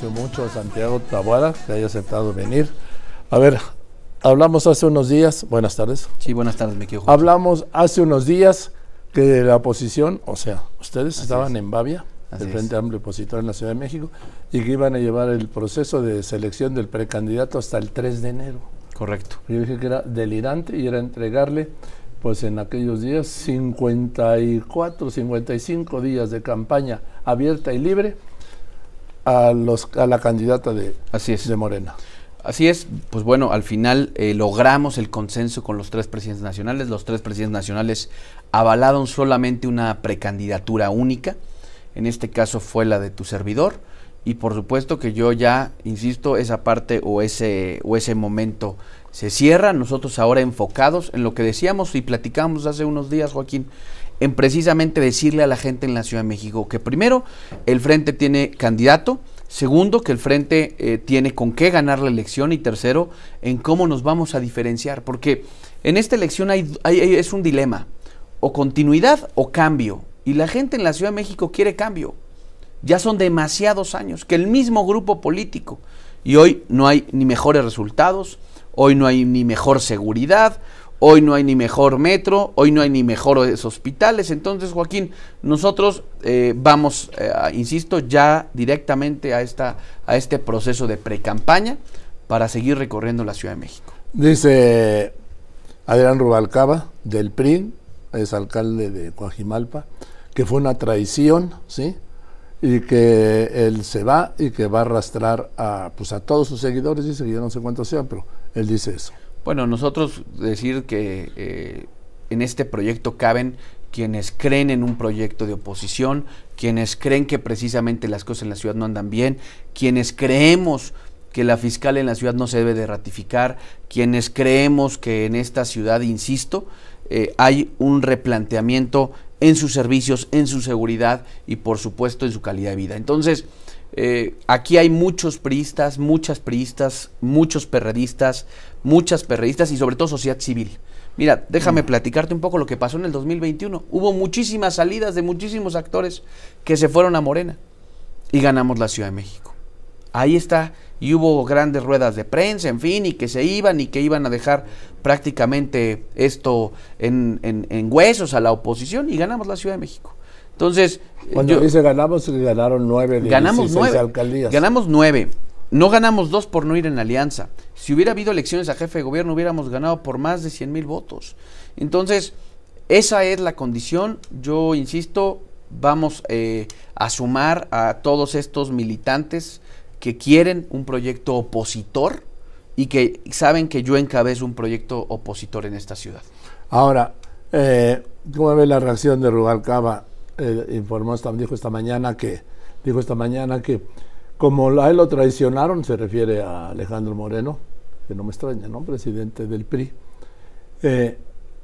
mucho a Santiago Tabuada que haya aceptado venir. A ver, hablamos hace unos días, buenas tardes. Sí, buenas tardes, me quiero. Hablamos hace unos días que la oposición, o sea, ustedes estaban en Bavia, el Frente Amplio Opositor en la Ciudad de México, y que iban a llevar el proceso de selección del precandidato hasta el 3 de enero. Correcto. Yo dije que era delirante y era entregarle, pues en aquellos días, 54, 55 días de campaña abierta y libre a, los, a la candidata de, Así es. de Morena. Así es, pues bueno, al final eh, logramos el consenso con los tres presidentes nacionales. Los tres presidentes nacionales avalaron solamente una precandidatura única. En este caso fue la de tu servidor. Y por supuesto que yo ya, insisto, esa parte o ese, o ese momento se cierra. Nosotros ahora enfocados en lo que decíamos y platicamos hace unos días, Joaquín, en precisamente decirle a la gente en la Ciudad de México que primero el frente tiene candidato, Segundo, que el frente eh, tiene con qué ganar la elección. Y tercero, en cómo nos vamos a diferenciar. Porque en esta elección hay, es un dilema. O continuidad o cambio. Y la gente en la Ciudad de México quiere cambio. Ya son demasiados años que el mismo grupo político. Y hoy no hay ni mejores resultados. Hoy no hay ni mejor seguridad. Hoy no hay ni mejor metro, hoy no hay ni mejores hospitales. Entonces, Joaquín, nosotros eh, vamos, eh, insisto, ya directamente a, esta, a este proceso de pre-campaña para seguir recorriendo la Ciudad de México. Dice Adrián Rubalcaba, del PRI, es alcalde de Coajimalpa, que fue una traición, ¿sí? Y que él se va y que va a arrastrar a, pues a todos sus seguidores, dice que yo no sé cuántos sean, pero él dice eso. Bueno, nosotros decir que eh, en este proyecto caben quienes creen en un proyecto de oposición, quienes creen que precisamente las cosas en la ciudad no andan bien, quienes creemos que la fiscal en la ciudad no se debe de ratificar, quienes creemos que en esta ciudad, insisto, eh, hay un replanteamiento en sus servicios, en su seguridad y por supuesto en su calidad de vida. Entonces, eh, aquí hay muchos priistas, muchas priistas, muchos perredistas, muchas perredistas y sobre todo sociedad civil. Mira, déjame platicarte un poco lo que pasó en el 2021. Hubo muchísimas salidas de muchísimos actores que se fueron a Morena y ganamos la Ciudad de México. Ahí está. Y hubo grandes ruedas de prensa, en fin, y que se iban y que iban a dejar prácticamente esto en, en, en huesos a la oposición y ganamos la Ciudad de México. Entonces. Cuando yo- dice ganamos, ganaron nueve de ganamos 16 nueve. alcaldías. Ganamos nueve. No ganamos dos por no ir en alianza. Si hubiera habido elecciones a jefe de gobierno, hubiéramos ganado por más de 100 mil votos. Entonces, esa es la condición. Yo insisto, vamos eh, a sumar a todos estos militantes que quieren un proyecto opositor y que saben que yo encabezo un proyecto opositor en esta ciudad. Ahora, eh, ¿cómo ve la reacción de Rubalcaba? Eh, informó dijo esta mañana que dijo esta mañana que como a él lo traicionaron, se refiere a Alejandro Moreno, que no me extraña, ¿no? Presidente del PRI. Eh,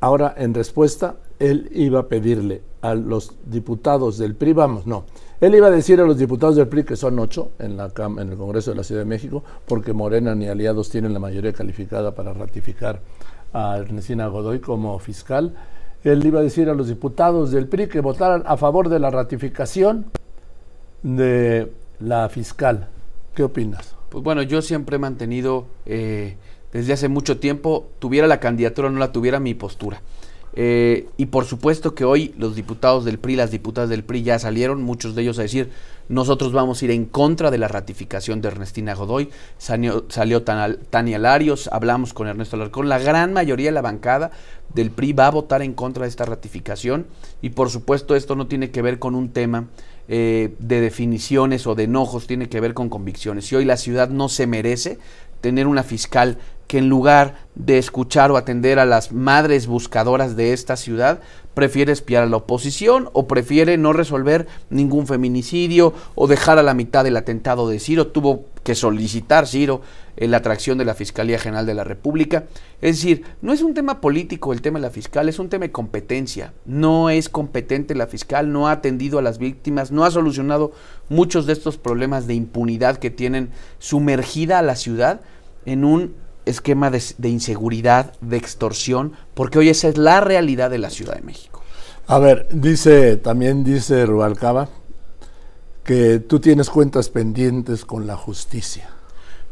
ahora, en respuesta, él iba a pedirle a los diputados del PRI, vamos, no, él iba a decir a los diputados del PRI, que son ocho en, la, en el Congreso de la Ciudad de México, porque Morena ni aliados tienen la mayoría calificada para ratificar a Ernestina Godoy como fiscal. Él iba a decir a los diputados del PRI que votaran a favor de la ratificación de la fiscal. ¿Qué opinas? Pues bueno, yo siempre he mantenido eh, desde hace mucho tiempo, tuviera la candidatura o no la tuviera, mi postura. Eh, y por supuesto que hoy los diputados del PRI, las diputadas del PRI ya salieron, muchos de ellos a decir, nosotros vamos a ir en contra de la ratificación de Ernestina Godoy. Salió, salió Tan- Tania Larios, hablamos con Ernesto Alarcón, la gran mayoría de la bancada del PRI va a votar en contra de esta ratificación y por supuesto esto no tiene que ver con un tema eh, de definiciones o de enojos, tiene que ver con convicciones. Y hoy la ciudad no se merece tener una fiscal que en lugar de escuchar o atender a las madres buscadoras de esta ciudad, prefiere espiar a la oposición o prefiere no resolver ningún feminicidio o dejar a la mitad del atentado de Ciro. Tuvo que solicitar Ciro eh, la atracción de la Fiscalía General de la República. Es decir, no es un tema político el tema de la fiscal, es un tema de competencia. No es competente la fiscal, no ha atendido a las víctimas, no ha solucionado muchos de estos problemas de impunidad que tienen sumergida a la ciudad en un esquema de, de inseguridad, de extorsión, porque hoy esa es la realidad de la Ciudad de México. A ver, dice, también dice Rubalcaba que tú tienes cuentas pendientes con la justicia.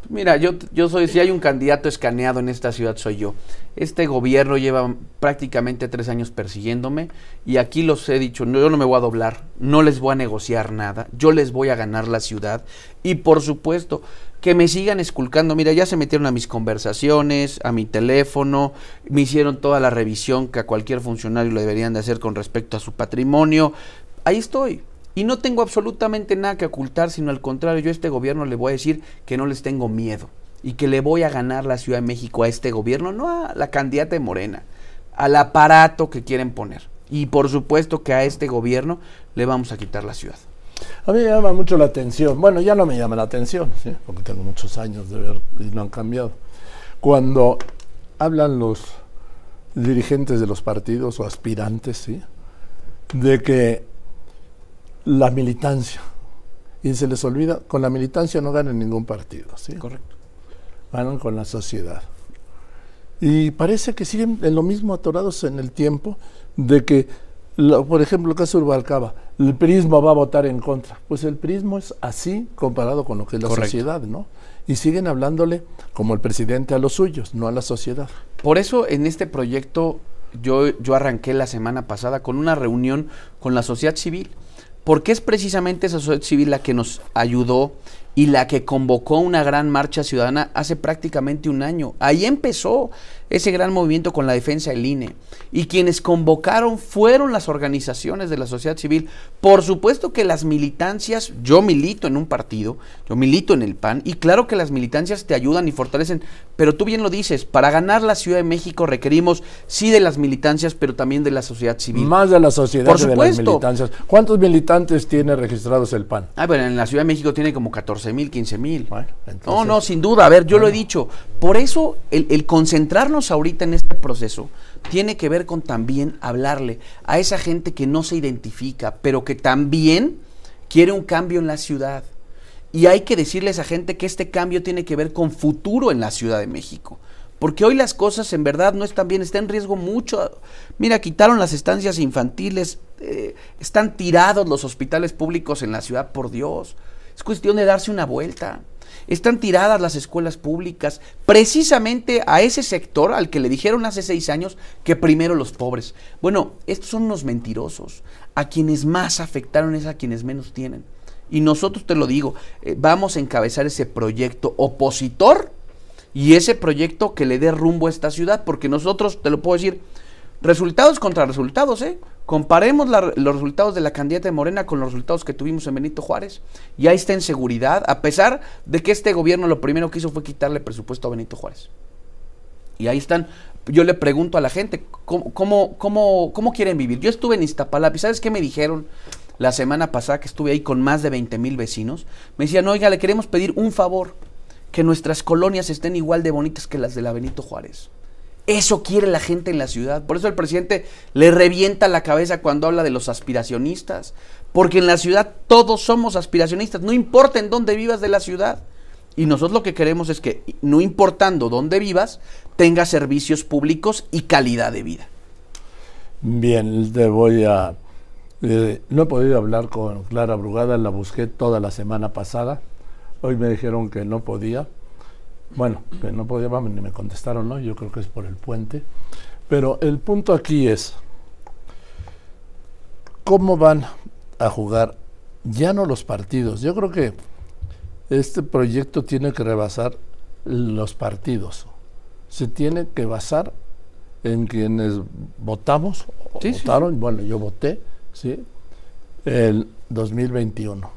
Mira, yo, yo soy, si hay un candidato escaneado en esta ciudad, soy yo. Este gobierno lleva prácticamente tres años persiguiéndome y aquí los he dicho, no, yo no me voy a doblar, no les voy a negociar nada, yo les voy a ganar la ciudad y por supuesto que me sigan esculcando. Mira, ya se metieron a mis conversaciones, a mi teléfono, me hicieron toda la revisión que a cualquier funcionario le deberían de hacer con respecto a su patrimonio. Ahí estoy, y no tengo absolutamente nada que ocultar, sino al contrario, yo a este gobierno le voy a decir que no les tengo miedo y que le voy a ganar la Ciudad de México a este gobierno, no a la candidata de Morena, al aparato que quieren poner. Y por supuesto que a este gobierno le vamos a quitar la ciudad. A mí me llama mucho la atención, bueno, ya no me llama la atención, porque tengo muchos años de ver y no han cambiado. Cuando hablan los dirigentes de los partidos o aspirantes, ¿sí? de que la militancia. Y se les olvida, con la militancia no ganan ningún partido, ¿sí? Correcto. Ganan con la sociedad. Y parece que siguen en lo mismo atorados en el tiempo de que, por ejemplo, el caso de Urbalcaba, el prismo va a votar en contra. Pues el prismo es así comparado con lo que es la sociedad, ¿no? Y siguen hablándole como el presidente a los suyos, no a la sociedad. Por eso en este proyecto yo, yo arranqué la semana pasada con una reunión con la sociedad civil porque es precisamente esa sociedad civil la que nos ayudó y la que convocó una gran marcha ciudadana hace prácticamente un año. Ahí empezó ese gran movimiento con la defensa del INE. Y quienes convocaron fueron las organizaciones de la sociedad civil. Por supuesto que las militancias, yo milito en un partido, yo milito en el PAN, y claro que las militancias te ayudan y fortalecen, pero tú bien lo dices, para ganar la Ciudad de México requerimos sí de las militancias, pero también de la sociedad civil. Más de la sociedad Por de las militancias. ¿Cuántos militantes tiene registrados el PAN? Ah, bueno, en la Ciudad de México tiene como 14 mil, 15 mil. No, no, sin duda. A ver, yo lo he dicho. Por eso el concentrarnos ahorita en este proceso tiene que ver con también hablarle a esa gente que no se identifica, pero que también quiere un cambio en la ciudad. Y hay que decirle a esa gente que este cambio tiene que ver con futuro en la Ciudad de México. Porque hoy las cosas en verdad no están bien, está en riesgo mucho. Mira, quitaron las estancias infantiles, eh, están tirados los hospitales públicos en la ciudad, por Dios. Es cuestión de darse una vuelta. Están tiradas las escuelas públicas, precisamente a ese sector al que le dijeron hace seis años que primero los pobres. Bueno, estos son unos mentirosos. A quienes más afectaron es a quienes menos tienen. Y nosotros te lo digo, eh, vamos a encabezar ese proyecto opositor y ese proyecto que le dé rumbo a esta ciudad, porque nosotros, te lo puedo decir, resultados contra resultados, ¿eh? Comparemos los resultados de la candidata de Morena con los resultados que tuvimos en Benito Juárez. Y ahí está en seguridad, a pesar de que este gobierno lo primero que hizo fue quitarle presupuesto a Benito Juárez. Y ahí están. Yo le pregunto a la gente, ¿cómo, cómo, cómo, cómo quieren vivir? Yo estuve en Iztapalapa ¿sabes qué me dijeron la semana pasada que estuve ahí con más de 20 mil vecinos? Me decían, oiga, le queremos pedir un favor, que nuestras colonias estén igual de bonitas que las de la Benito Juárez. Eso quiere la gente en la ciudad. Por eso el presidente le revienta la cabeza cuando habla de los aspiracionistas. Porque en la ciudad todos somos aspiracionistas, no importa en dónde vivas de la ciudad. Y nosotros lo que queremos es que, no importando dónde vivas, tenga servicios públicos y calidad de vida. Bien, te voy a... Eh, no he podido hablar con Clara Brugada, la busqué toda la semana pasada. Hoy me dijeron que no podía bueno, que no podía, ni me contestaron, ¿no? Yo creo que es por el puente. Pero el punto aquí es, ¿cómo van a jugar ya no los partidos? Yo creo que este proyecto tiene que rebasar los partidos. Se tiene que basar en quienes votamos, votaron, bueno, yo voté, ¿sí? El 2021,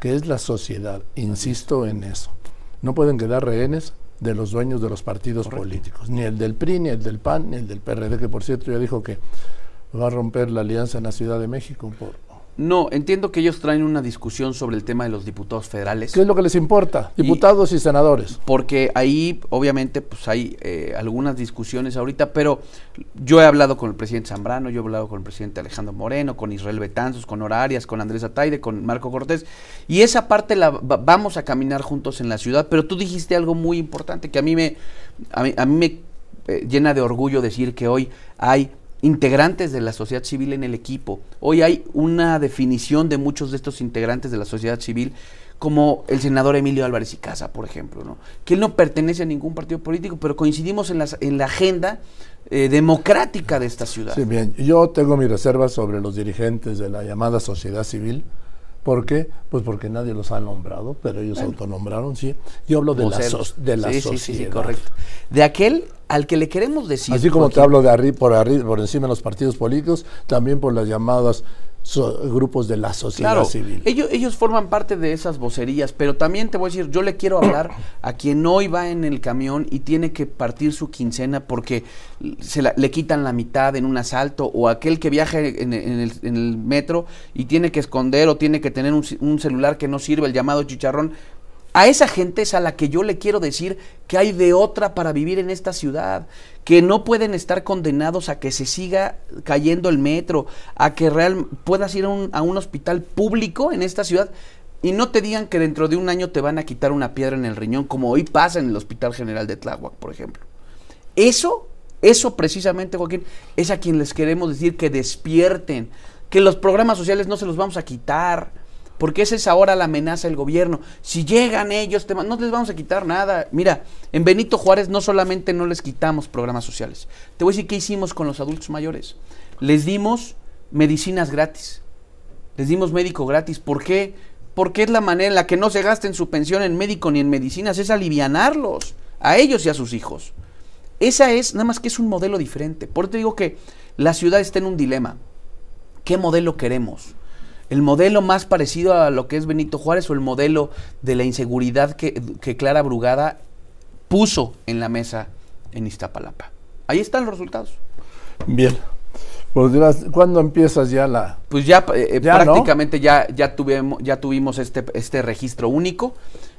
que es la sociedad, insisto en eso no pueden quedar rehenes de los dueños de los partidos políticos, ni el del PRI, ni el del PAN, ni el del PRD, que por cierto ya dijo que va a romper la alianza en la Ciudad de México por no, entiendo que ellos traen una discusión sobre el tema de los diputados federales. ¿Qué es lo que les importa? Diputados y, senadores. Porque ahí, obviamente, pues hay eh, algunas discusiones ahorita, pero yo he hablado con el presidente Zambrano, yo he hablado con el presidente Alejandro Moreno, con Israel Betanzos, con Horarias, con Andrés Ataide, con Marco Cortés, y esa parte la vamos a caminar juntos en la ciudad, pero tú dijiste algo muy importante que a mí me, a mí, me eh, llena de orgullo decir que hoy hay integrantes de la sociedad civil en el equipo. Hoy hay una definición de muchos de estos integrantes de la sociedad civil como el senador Emilio Álvarez y Casa, por ejemplo, ¿no? que él no pertenece a ningún partido político, pero coincidimos en, las, en la agenda eh, democrática de esta ciudad. Sí, bien, yo tengo mi reserva sobre los dirigentes de la llamada sociedad civil. ¿Por qué? Pues porque nadie los ha nombrado, pero ellos autonombraron, sí. Yo hablo de la, de la sociedad. Sí, sí, correcto. De aquel al que le queremos decir. Así como te hablo de arriba, por arriba, por encima de los partidos políticos, también por las llamadas grupos de la sociedad civil. Ellos, ellos forman parte de esas vocerías, pero también te voy a decir, yo le quiero hablar a quien hoy va en el camión y tiene que partir su quincena porque se le quitan la mitad en un asalto, o aquel que viaja en, el, metro y tiene que esconder o tiene que tener un, un celular que no sirve, el llamado chicharrón. A esa gente es a la que yo le quiero decir que hay de otra para vivir en esta ciudad, que no pueden estar condenados a que se siga cayendo el metro, a que real, puedas ir a un, a un hospital público en esta ciudad y no te digan que dentro de un año te van a quitar una piedra en el riñón, como hoy pasa en el Hospital General de Tláhuac, por ejemplo. Eso, eso precisamente, Joaquín, es a quien les queremos decir que despierten, que los programas sociales no se los vamos a quitar porque esa es ahora la amenaza del gobierno. Si llegan ellos, no les vamos a quitar nada. Mira, en Benito Juárez no solamente no les quitamos programas sociales. Te voy a decir qué hicimos con los adultos mayores. Les dimos medicinas gratis. Les dimos médico gratis. ¿Por qué? Porque es la manera en la que no se gasten su pensión en médico ni en medicinas, es alivianarlos, a ellos y a sus hijos. Esa es, nada más que es un modelo diferente. Por eso te digo que la ciudad está en un dilema. ¿Qué modelo queremos? El modelo más parecido a lo que es Benito Juárez o el modelo de la inseguridad que, Clara Brugada puso en la mesa en Iztapalapa. Ahí están los resultados. Bien. Pues ¿cuándo empiezas ya la...? Pues ya, eh, prácticamente ya, ya, tuvimos, ya tuvimos este, este registro único.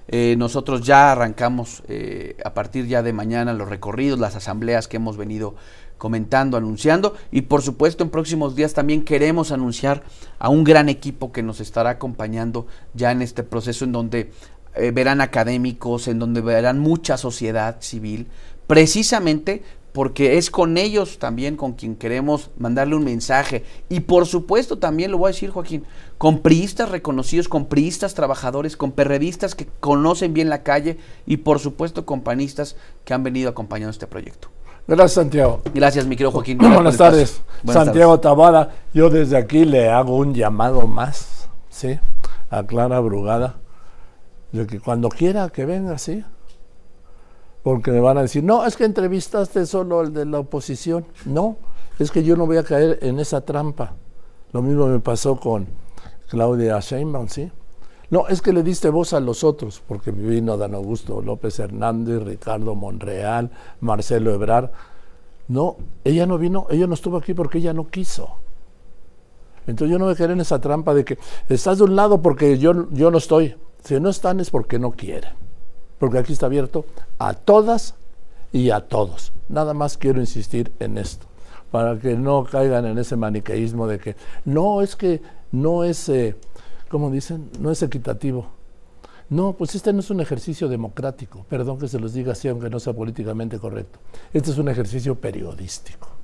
Eh, nosotros ya arrancamos eh, a partir ya de mañana los recorridos, las asambleas que hemos venido comentando, anunciando y por supuesto en próximos días también queremos anunciar a un gran equipo que nos estará acompañando ya en este proceso en donde eh, verán académicos, en donde verán mucha sociedad civil, precisamente porque es con ellos también con quien queremos mandarle un mensaje. Y por supuesto también lo voy a decir, Joaquín, con priistas reconocidos, con priistas trabajadores, con perredistas que conocen bien la calle y por supuesto con panistas que han venido acompañando este proyecto. Gracias, Santiago. Gracias, mi querido Joaquín. Buenas tardes. Santiago Tabada, yo desde aquí le hago un llamado más, ¿sí? A Clara Brugada, de que cuando quiera que venga, ¿sí? Porque me van a decir, no, es que entrevistaste solo el de la oposición. No, es que yo no voy a caer en esa trampa. Lo mismo me pasó con Claudia Sheinbaum, ¿sí? No, es que le diste voz a los otros, porque vino Dan Augusto López Hernández, Ricardo Monreal, Marcelo Ebrar. No, ella no vino, ella no estuvo aquí porque ella no quiso. Entonces yo no me quedé en esa trampa de que estás de un lado porque yo, yo no estoy. Si no están es porque no quieren. Porque aquí está abierto a todas y a todos. Nada más quiero insistir en esto, para que no caigan en ese maniqueísmo de que no, es que no es... Eh, como dicen, no es equitativo. No, pues este no es un ejercicio democrático, perdón que se los diga así, aunque no sea políticamente correcto. Este es un ejercicio periodístico.